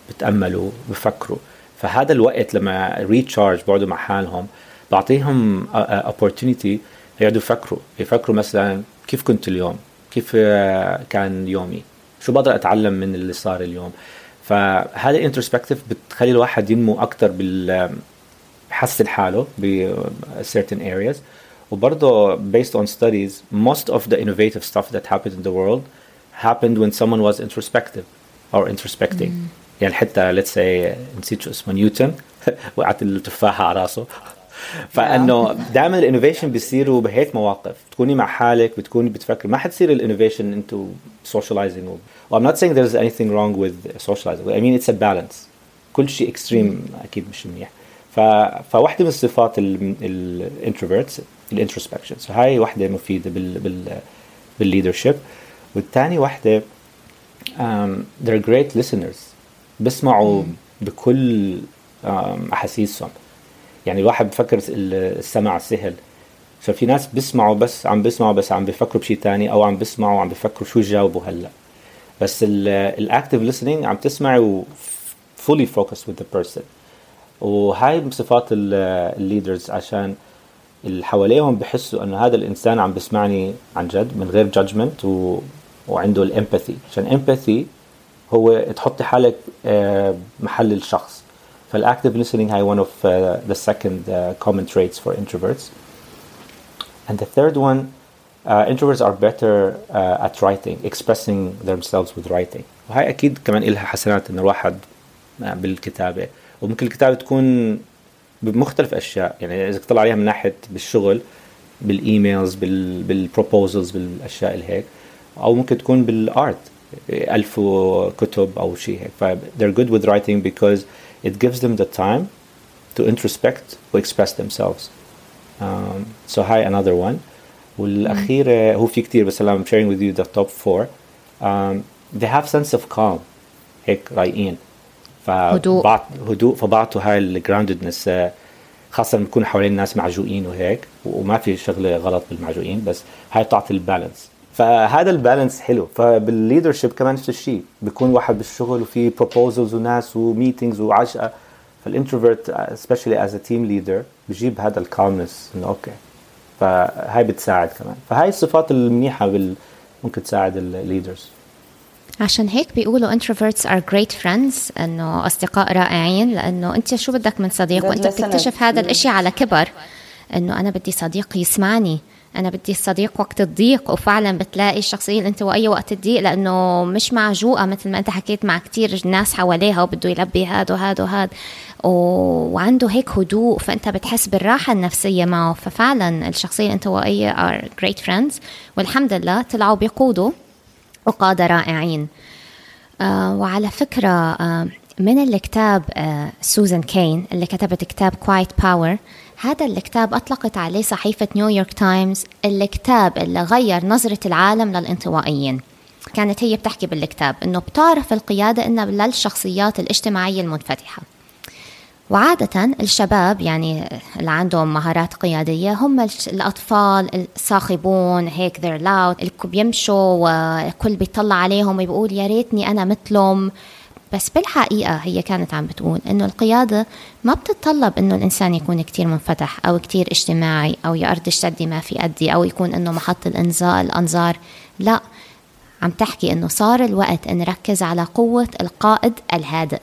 بتأملوا بفكروا. فهذا الوقت لما recharge بيقعدوا مع حالهم بعطيهم opportunity يقعدوا يفكروا. يفكروا مثلا كيف كنت اليوم؟ كيف كان يومي؟ شو بقدر أتعلم من اللي صار اليوم؟ فهذا ال introspective بتخلي الواحد ينمو أكثر بال بحسن حاله ب certain areas. وبرضه based on studies most of the innovative stuff that happened in the world happened when someone was introspective or introspecting mm. يعني حتى let's say نسيت شو اسمه نيوتن وقعت التفاحة على راسه فانه دائما الانوفيشن بيصيروا بهيك مواقف تكوني مع حالك بتكوني بتفكر ما حتصير الانوفيشن انتو socializing و I'm not saying there's anything wrong with socializing I mean it's a balance كل شيء اكستريم اكيد مش منيح ف... فواحدة من الصفات الانتروفيرتس الانتروسبكشن. سو هاي واحدة مفيدة بال بال بال leadership. والثاني واحدة um, they're great listeners. بسمعوا بكل um, أحاسيسهم. يعني الواحد بفكر السمع سهل ففي ناس بيسمعوا بس عم بيسمعوا بس عم بيفكروا بشيء تاني أو عم بيسمعوا وعم بيفكروا شو يجاوبوا هلأ. بس ال active listening عم تسمعي fully focused with the person. وهاي من صفات ال leaders عشان اللي حواليهم بحسوا إنه هذا الإنسان عم بسمعني عن جد من غير judgment و... وعنده ال empathy عشان empathy هو تحطي حالك محل الشخص فال active listening هي one of uh, the second uh, common traits for introverts. And the third one, uh, introverts are better uh, at writing, expressing themselves with writing. وهي أكيد كمان إلها حسنات إن الواحد بالكتابة وممكن الكتابة تكون بمختلف أشياء. يعني إذا تطلع عليها من ناحية بالشغل بال emails بال proposals بالأشياء اللي هيك أو ممكن تكون بال art الفوا كتب أو شيء هيك. ف they're good with writing because it gives them the time to introspect و express themselves. Um, so هاي another one. والأخيرة هو في كتير بس I'm sharing with you the top four. Um, they have sense of calm. هيك رايقين. هدوء هدوء فبعطوا هاي الجراونددنس خاصة لما بيكونوا حوالين ناس معجوقين وهيك وما في شغلة غلط بالمعجوقين بس هاي بتعطي ال balance. فهذا ال balance حلو. فبال leadership كمان نفس الشيء. بيكون واحد بالشغل وفي proposals وناس و meetings وعشقه فال introvert especially as team leader بجيب هذا ال calmness إنه okay. فهاي بتساعد كمان. فهاي الصفات المنيحة بال ممكن تساعد ال leaders عشان هيك بيقولوا introverts are great friends إنه أصدقاء رائعين لأنه أنت شو بدك من صديق؟ وأنت بتكتشف هذا الإشي على كبر إنه أنا بدي صديق يسمعني أنا بدي الصديق وقت الضيق وفعلا بتلاقي الشخصيه الانطوائيه وقت الضيق لأنه مش معجوقة مثل ما أنت حكيت مع كتير ناس حواليها وبده يلبي هاد وهاد وهاد وعنده هيك هدوء فأنت بتحس بالراحة النفسية معه ففعلا الشخصية الانطوائيه are great friends والحمد لله طلعوا بيقودوا وقادة رائعين. آه وعلى فكرة آه من الكتاب آه سوزان كين اللي كتبت كتاب Quiet Power هذا الكتاب أطلقت عليه صحيفة نيويورك تايمز الكتاب اللي غير نظرة العالم للانطوائيين. كانت هي بتحكي بالكتاب إنه بتعرف القيادة انها للشخصيات الاجتماعية المنفتحة. وعادة الشباب يعني اللي عندهم مهارات قيادية هم الأطفال الصاخبون هيك they're loud. اللي بيمشوا والكل بيطلع عليهم ويقول يا ريتني أنا مثلهم. بس بالحقيقة هي كانت عم بتقول إنه القيادة ما بتتطلب إنه الإنسان يكون كتير منفتح أو كتير اجتماعي أو يقردش شدي ما في أدي أو يكون إنه محط الإنذار الأنظار لا عم تحكي إنه صار الوقت نركز على قوة القائد الهادئ.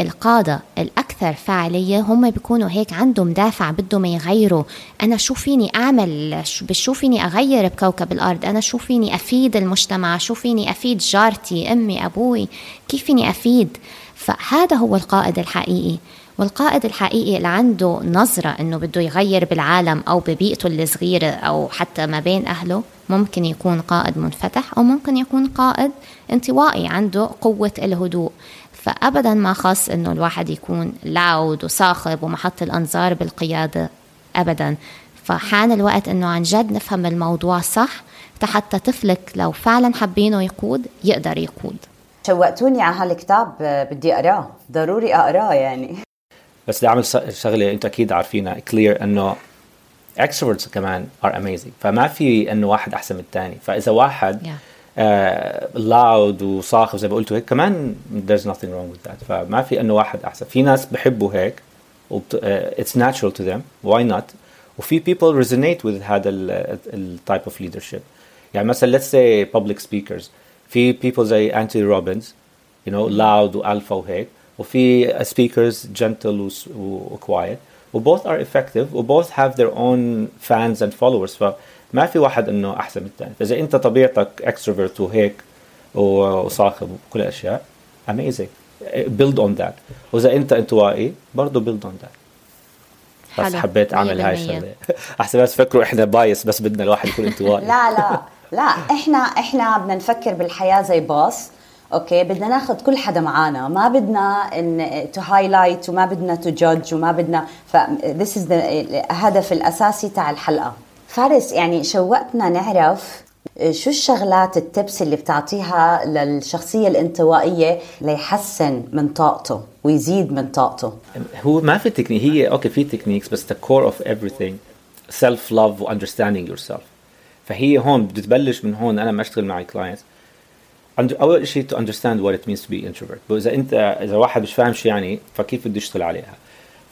القادة الأكثر فاعلية هم بيكونوا هيك عندهم دافع بدهم يغيروا. أنا شو فيني أعمل؟ شو فيني أغير بكوكب الأرض؟ أنا شو فيني أفيد المجتمع؟ شو فيني أفيد جارتي أمي أبوي؟ كيف فيني أفيد؟ فهذا هو القائد الحقيقي. والقائد الحقيقي اللي عنده نظرة إنه بده يغير بالعالم أو ببيئته الصغيرة أو حتى ما بين أهله ممكن يكون قائد منفتح أو ممكن يكون قائد انطوائي عنده قوة الهدوء. فابدا ما خص إنه الواحد يكون لاود وصاخب ومحط الأنظار بالقيادة ابدا. فحان الوقت إنه عن جد نفهم الموضوع صح حتى طفلك لو فعلا حابينه يقود يقدر يقود. شوقتوني على هالكتاب بدي أقراه. ضروري أقراه يعني. بس بدي أعمل شغلة أنت أكيد عارفينها كلير إنه extroverts كمان are amazing فما في إنه واحد أحسن من الثاني فإذا واحد yeah. Loud آه، وصاخب زي ما قلتوا هيك كمان there's nothing wrong with that فما في انه واحد احسن في ناس بحبوا هيك وبت... uh, it's natural to them why not وفي people resonate with هذا ال type of leadership يعني مثلا let's say public speakers في people زي انتي روبنز you know loud والفا وهيك وفي speakers gentle و quiet و both are effective و both have their own fans and followers ف ما في واحد إنه أحسن من الثاني فإذا أنت طبيعتك extrovert وهيك وصاخب وكل الاشياء amazing build on that وإذا أنت انطوائي برضه build on that بس حبيت أعمل هاي الشغلة. أحسن بس فكروا إحنا bias بس بدنا الواحد يكون انطوائي. لا لا. لا إحنا إحنا بدنا نفكر بالحياة زي باص okay؟ بدنا ناخذ كل حدا معانا. ما بدنا إن to highlight وما بدنا to judge وما بدنا ف this is the الهدف الأساسي تاع الحلقة. فارس يعني شوقتنا نعرف آه، شو الشغلات ال tips اللي بتعطيها للشخصية الانطوائية ليحسن من طاقته ويزيد من طاقته؟ هو ما في تكنيك هي okay في techniques بس the core of everything self love و understanding yourself. فهي هون بدي تبلش من هون أنا ما أشتغل مع clients أول شيء to understand what it means to be introvert. واذا أنت إذا واحد مش فاهم شو يعني فكيف بده يشتغل عليها؟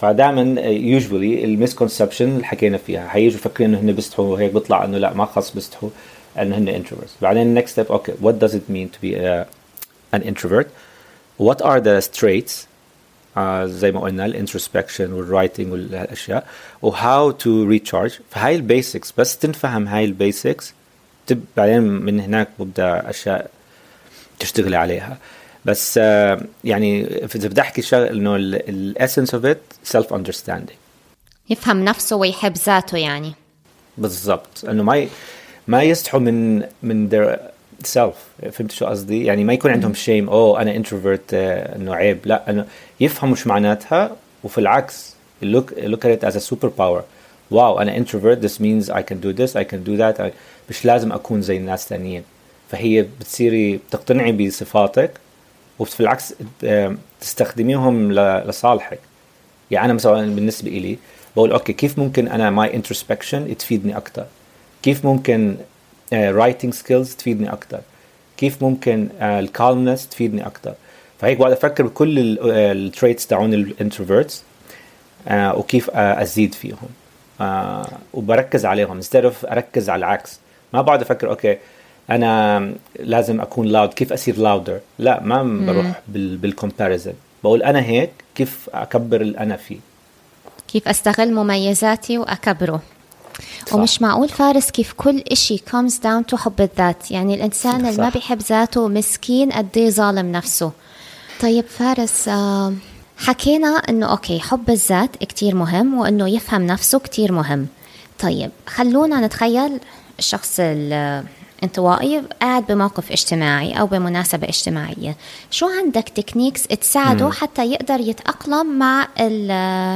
فدائما يوجوالي ال misconception اللي حكينا فيها حيجوا فكرين انه هن بيستحوا وهيك بيطلع إنه لا ما خص بيستحوا إنه هن introvert بعدين next step okay it mean to be a, an introvert what are the traits uh, زي ما قلنا ال introspection وال writing والاشياء و how to recharge فهاي ال basics بس تنفهم هاي ال basics بعدين من هناك ببدا أشياء تشتغلي عليها. بس آه، يعني إذا بدي أحكي شغله إنه ال essence of it self understanding يفهم نفسه ويحب ذاته يعني. بالضبط. إنه ما ي... ما يستحوا من من their self. فهمت شو قصدي؟ يعني ما يكون عندهم shame oh أنا introvert إنه عيب. لا إنه يفهموا شو معناتها وفي العكس look look at it as a superpower. Wow أنا introvert this means I can do this I can do that I... مش لازم أكون زي الناس الثانيين فهي بتصيري بتقتنعي بصفاتك وفي العكس تستخدميهم لصالحك. يعني أنا مثلا بالنسبة لي بقول okay كيف ممكن أنا my introspection تفيدني أكثر كيف ممكن writing uh, skills تفيدني أكثر كيف ممكن ال calmness uh, تفيدني أكثر فهيك بقعد أفكر بكل ال traits تاعون ال introverts وكيف أزيد فيهم. وبركز عليهم instead of أركز على العكس. ما بقعد أفكر okay أنا لازم أكون loud كيف أصير louder لا ما بروح بال comparison بقول أنا هيك كيف أكبر الانا فيه؟ كيف أستغل مميزاتي وأكبره؟ صح. ومش معقول فارس كيف كل إشي comes down to حب الذات. يعني الإنسان اللي ما بيحب ذاته مسكين قد إيه ظالم نفسه. طيب فارس آه حكينا إنه أوكي حب الذات كتير مهم وإنه يفهم نفسه كتير مهم. طيب خلونا نتخيل الشخص انطوائي قاعد بموقف اجتماعي أو بمناسبة اجتماعية. شو عندك techniques تساعده مم. حتى يقدر يتأقلم مع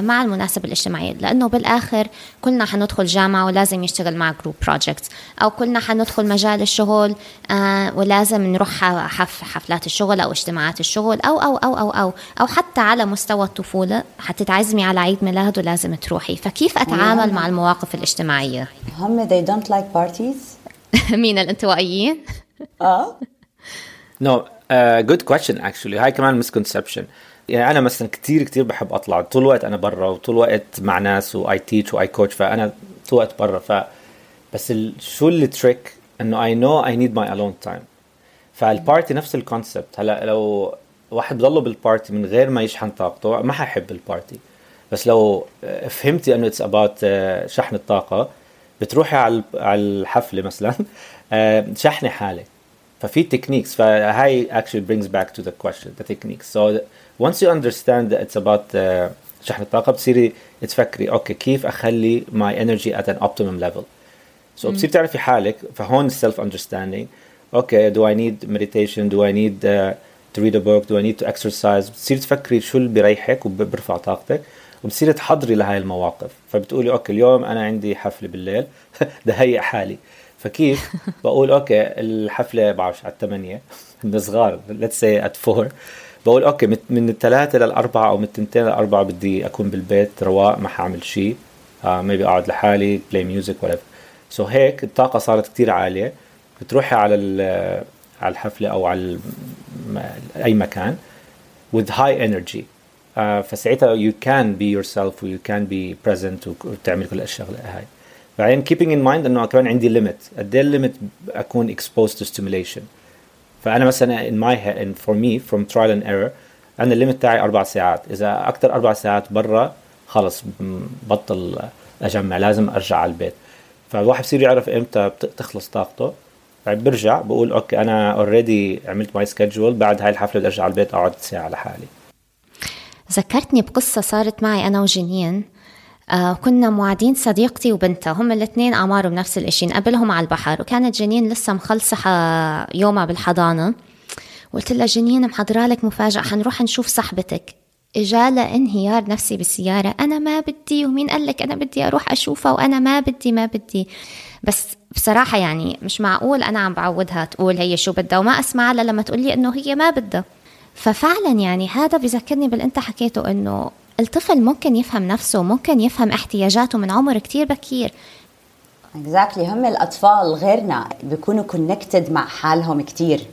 مع المناسبة الاجتماعية؟ لأنه بالآخر كلنا حندخل جامعة ولازم يشتغل مع group projects أو كلنا حندخل مجال الشغل آه ولازم نروح حف حفلات الشغل أو اجتماعات الشغل أو, أو أو أو أو أو حتى على مستوى الطفولة. حتتعزمي على عيد ميلاد ولازم تروحي. فكيف أتعامل مع المواقف الاجتماعية؟ هم they don't like parties. مين الانطوائيين؟ آه. no good question actually هاي كمان misconception يعني أنا مثلا كثير كثير بحب أطلع. طول الوقت أنا برا وطول الوقت مع ناس و I teach و I coach فأنا طول الوقت برا. ف بس ال... شو ال trick إنه I know I need my alone time ف ال party نفس ال concept هلأ لو واحد بضله بال party من غير ما يشحن طاقته ما حيحب ال party بس لو فهمتي إنه it's about شحن الطاقة بتروحي على الحفله مثلا آه، شحني حالك ففي techniques فهاي actually brings back to the question the techniques so once you understand that it's about uh, شحن الطاقة بتصيري تفكري okay كيف اخلي my energy at an optimum level so بتصير تعرفي حالك فهون self understanding okay do I need meditation do I need uh, to read a book do I need to exercise بتصير تفكري شو اللي بيريحك وبرفع طاقتك وبتصيري تحضري لهي المواقف. فبتقولي okay اليوم أنا عندي حفلة بالليل. ده هيئ حالي. فكيف؟ بقول okay الحفلة بعرفش على الثمانية من صغار let's say at four بقول okay من الثلاثة للأربعة أو من التنتين للأربعة بدي أكون بالبيت رواق ما حأعمل شيء آه maybe أقعد لحالي play music ولا so هيك الطاقة صارت كتير عالية. بتروحي على على الحفلة أو على أي مكان with high energy. آه فساعتها you can be yourself you can be present وتعمل كل الشغلة هاي. بعدين keeping in mind إنه كمان عندي limit. قد إيه الليمت أكون exposed to stimulation فأنا مثلا in my head and for me from trial and error أنا الليمت تاعي أربع ساعات. إذا أكثر أربع ساعات برا خلص بطل أجمع لازم أرجع على البيت. فالواحد بصير يعرف إمتى تخلص طاقته. بعد برجع بقول okay أنا already عملت my schedule بعد هاي الحفلة بدي أرجع على البيت أقعد ساعة لحالي. ذكرتني بقصة صارت معي أنا وجنين. آه كنا موعدين صديقتي وبنتها هم الاثنين أعمارهم نفس الإشي نقابلهم على البحر وكانت جنين لسه مخلصة يومها بالحضانة. قلت لها جنين محضرة لك مفاجأة حنروح نشوف صاحبتك. إجالة انهيار نفسي بالسيارة أنا ما بدي. ومين قال لك أنا بدي أروح أشوفها؟ وأنا ما بدي ما بدي. بس بصراحة يعني مش معقول أنا عم بعودها تقول هي شو بدها وما أسمع لها لما تقول لي إنه هي ما بدها. ففعلا يعني هذا بذكرني باللي أنت حكيته إنه الطفل ممكن يفهم نفسه ممكن يفهم احتياجاته من عمر كتير بكير. Exactly. هم الأطفال غيرنا بيكونوا connected مع حالهم كتير.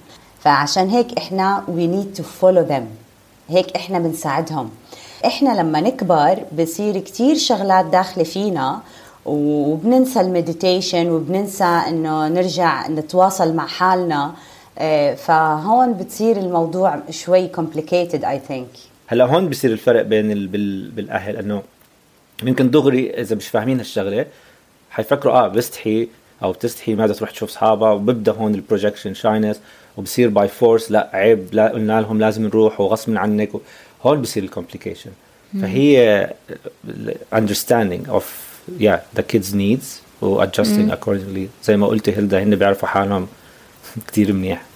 فعشان هيك إحنا we need to follow them. هيك إحنا بنساعدهم. إحنا لما نكبر بصير كتير شغلات داخلة فينا وبننسى ال meditation وبننسى إنه نرجع نتواصل مع حالنا. فهون بتصير الموضوع شوي complicated I think. هلا هون بصير الفرق بين ال... بال... بالأهل إنه يمكن دغري إذا مش فاهمين هالشغلة حيفكروا آه بستحي أو بتستحي ما بدها تروح تشوف أصحابها وببدأ هون ال projection shyness وبصير by force لا عيب لا قلنا لهم لازم نروح وغصب عنك هون بصير ال complication فهي understanding of yeah the kids needs و adjusting accordingly. زي ما قلتي هيلدا هن بيعرفوا حالهم كتير منيح.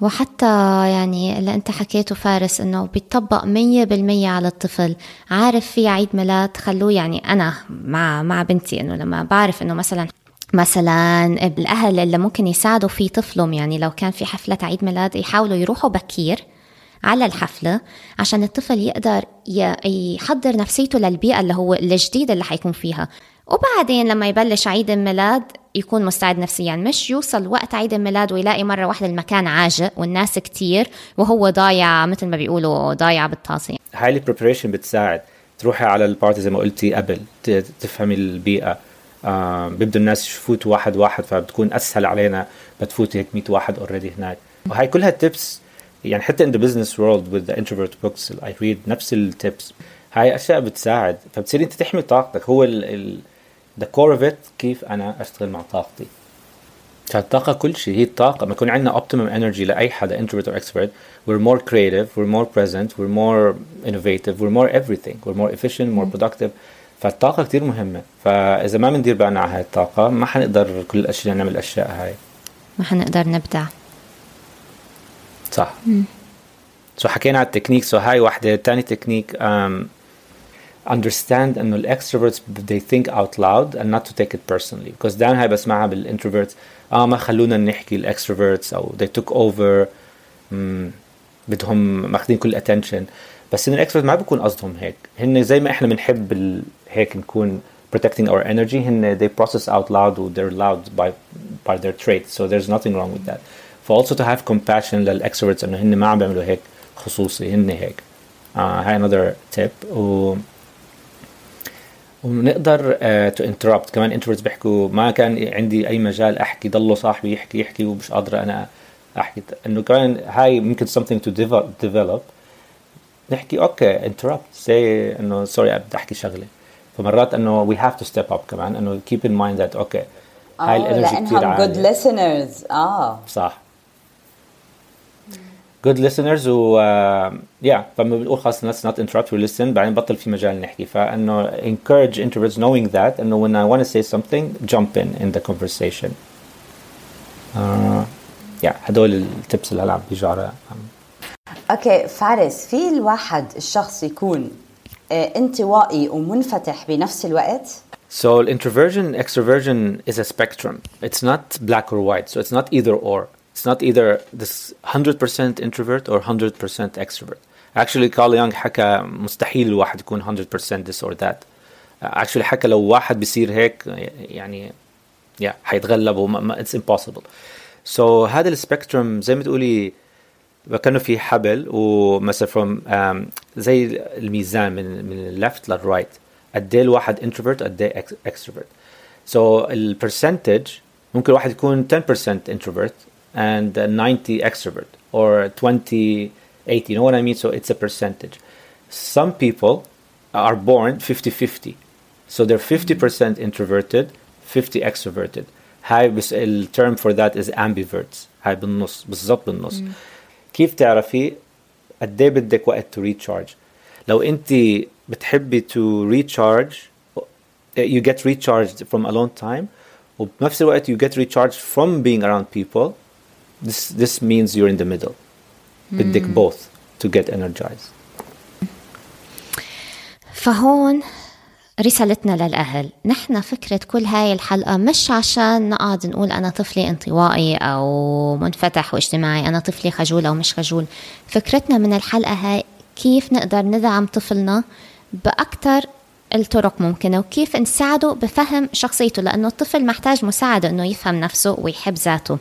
وحتى يعني اللي أنت حكيته فارس إنه بيطبق مية بالمية على الطفل. عارف في عيد ميلاد خلوه يعني أنا مع مع بنتي إنه لما بعرف إنه مثلا مثلا الأهل اللي ممكن يساعدوا في طفلهم يعني لو كان في حفلة عيد ميلاد يحاولوا يروحوا بكير على الحفلة عشان الطفل يقدر يحضر نفسيته للبيئة اللي هو الجديدة اللي حيكون فيها. وبعدين لما يبلش عيد الميلاد يكون مستعد نفسيا. مش يوصل وقت عيد الميلاد ويلاقي مرة واحدة المكان عاجق والناس كتير وهو ضايع مثل ما بيقولوا ضايع بالطاسة. هاي ال preparation بتساعد. تروحي على ال party زي ما قلتي قبل تفهمي البيئة. آه بيبدوا الناس يفوتوا واحد واحد فبتكون أسهل علينا. بتفوتي هيك 100 واحد already هناك. وهي كلها tips يعني حتى in the business world with the introvert books I read نفس ال tips هاي أشياء بتساعد. فبتصير أنت تحمي طاقتك. هو ال the core of it كيف أنا أشتغل مع طاقتي. فالطاقة كل شيء هي الطاقة. ما يكون عندنا optimum energy لأي حدا introvert or extrovert we're more creative we're more present we're more innovative we're more everything we're more efficient more productive. فالطاقة كتير مهمة. فإذا ما بندير بالنا على هاي الطاقة ما حنقدر كل الأشياء نعمل الأشياء هاي. ما حنقدر نبدع. صح. so حكينا على ال technique. so هاي وحدة تاني technique um, understand انه الاكستروفرتس they think out loud and not to take it personally because دائما هاي بسمعها بالانتروفرتس اه ما خلونا نحكي الاكستروفرتس او they took over مم, بدهم ماخذين كل attention بس ان الاكستروفرت ما بيكون قصدهم هيك هن زي ما احنا بنحب هيك نكون protecting our energy هن they process out loud و they're loud by by their traits so there's nothing wrong with that ف also to have compassion للاكستروفرتس انه هن ما عم بيعملوا هيك خصوصي هن هيك آه هاي another tip و ونقدر to uh, interrupt كمان introverts بيحكوا ما كان عندي أي مجال أحكي ضلوا صاحبي يحكي يحكي ومش قادر أنا أحكي. إنه كمان هاي ممكن something to develop. نحكي أوكي انتربت سي إنه سوري بدي أحكي شغلة. فمرات إنه we have to step up كمان إنه keep in mind that أوكي هاي الانرجي كثير عاليه good listeners. آه. صح. good listeners و يا uh, فما بنقول خلاص let's not interrupt we listen بعدين بطل في مجال نحكي فانه encourage introverts knowing that انه when I want to say something jump in in the conversation uh, yeah هدول التبس اللي هلا عم بيجوا على اوكي فارس في الواحد الشخص يكون انطوائي ومنفتح بنفس الوقت So introversion, extroversion is a spectrum. It's not black or white. So it's not either or. It's not either this 100% introvert or 100% extrovert. Actually Carl Jung حكى مستحيل الواحد يكون 100% this or that. Actually حكى لو واحد بيصير هيك يعني yeah حيتغلب وما it's impossible. So هذا ال spectrum زي ما تقولي كانه في حبل ومثلا from um, زي الميزان من من ال left لل right قد إيه الواحد introvert قد إيه extrovert so ال percentage ممكن الواحد يكون 10% introvert and 90 extrovert or 20 80 you know what I mean so it's a percentage some people are born 50-50 so they're 50% introverted 50 extroverted هاي بس الترم for that is ambiverts هاي بالنص بالضبط بالنص mm. كيف تعرفي قد ايه بدك وقت تو ريتشارج لو انت بتحبي تو ريتشارج you get recharged from alone time وبنفس الوقت you get recharged from being around people this this means you're in the middle. بدك both to get energized. فهون رسالتنا للأهل. نحن فكرة كل هاي الحلقة مش عشان نقعد نقول أنا طفلي انطوائي أو منفتح واجتماعي أنا طفلي خجول أو مش خجول. فكرتنا من الحلقة هاي كيف نقدر ندعم طفلنا بأكثر الطرق ممكنة وكيف نساعده بفهم شخصيته لأنه الطفل محتاج مساعدة أنه يفهم نفسه ويحب ذاته.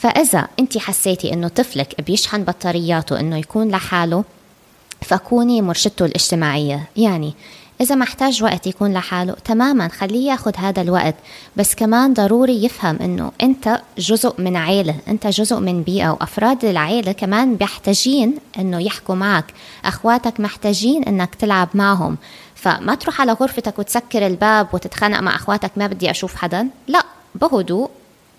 فإذا أنت حسيتي أنه طفلك بيشحن بطارياته أنه يكون لحاله فكوني مرشدته الاجتماعية. يعني إذا محتاج وقت يكون لحاله تماما خليه ياخد هذا الوقت. بس كمان ضروري يفهم إنه أنت جزء من عيلة أنت جزء من بيئة وأفراد العيلة كمان بيحتاجين إنه يحكوا معك. أخواتك محتاجين إنك تلعب معهم. فما تروح على غرفتك وتسكر الباب وتتخانق مع أخواتك ما بدي أشوف حدا. لا بهدوء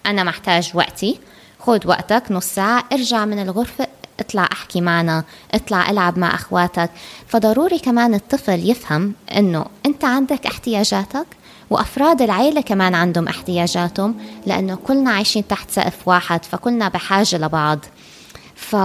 أنا محتاج وقتي. خد وقتك نص ساعة ارجع من الغرفة اطلع احكي معنا اطلع العب مع اخواتك. فضروري كمان الطفل يفهم إنه أنت عندك احتياجاتك وأفراد العيلة كمان عندهم احتياجاتهم لأنه كلنا عايشين تحت سقف واحد فكلنا بحاجة لبعض. ف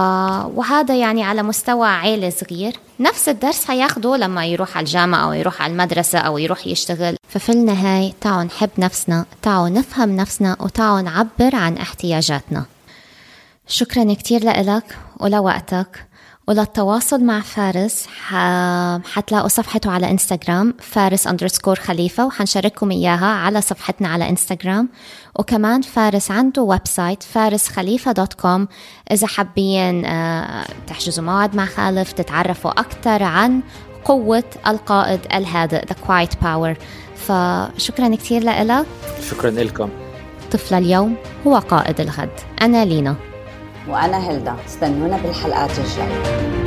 وهذا يعني على مستوى عيلة صغير. نفس الدرس حياخده لما يروح على الجامعة أو يروح على المدرسة أو يروح يشتغل. ففي النهاية تعالوا نحب نفسنا تعالوا نفهم نفسنا وتعالوا نعبر عن احتياجاتنا. شكرا كتير لإلك ولوقتك. وللتواصل مع فارس حتلاقوا صفحته على انستغرام فارس underscore خليفة وحنشارككم إياها على صفحتنا على انستغرام وكمان فارس عنده website فارسخليفة dot com إذا حابين آه، تحجزوا موعد معاه ف تتعرفوا أكثر عن قوة القائد الهادئ The Quiet Power. فشكرا كثير لك شكرا لكم طفل اليوم هو قائد الغد. أنا لينا. وأنا هيلدا استنونا بالحلقات الجاية.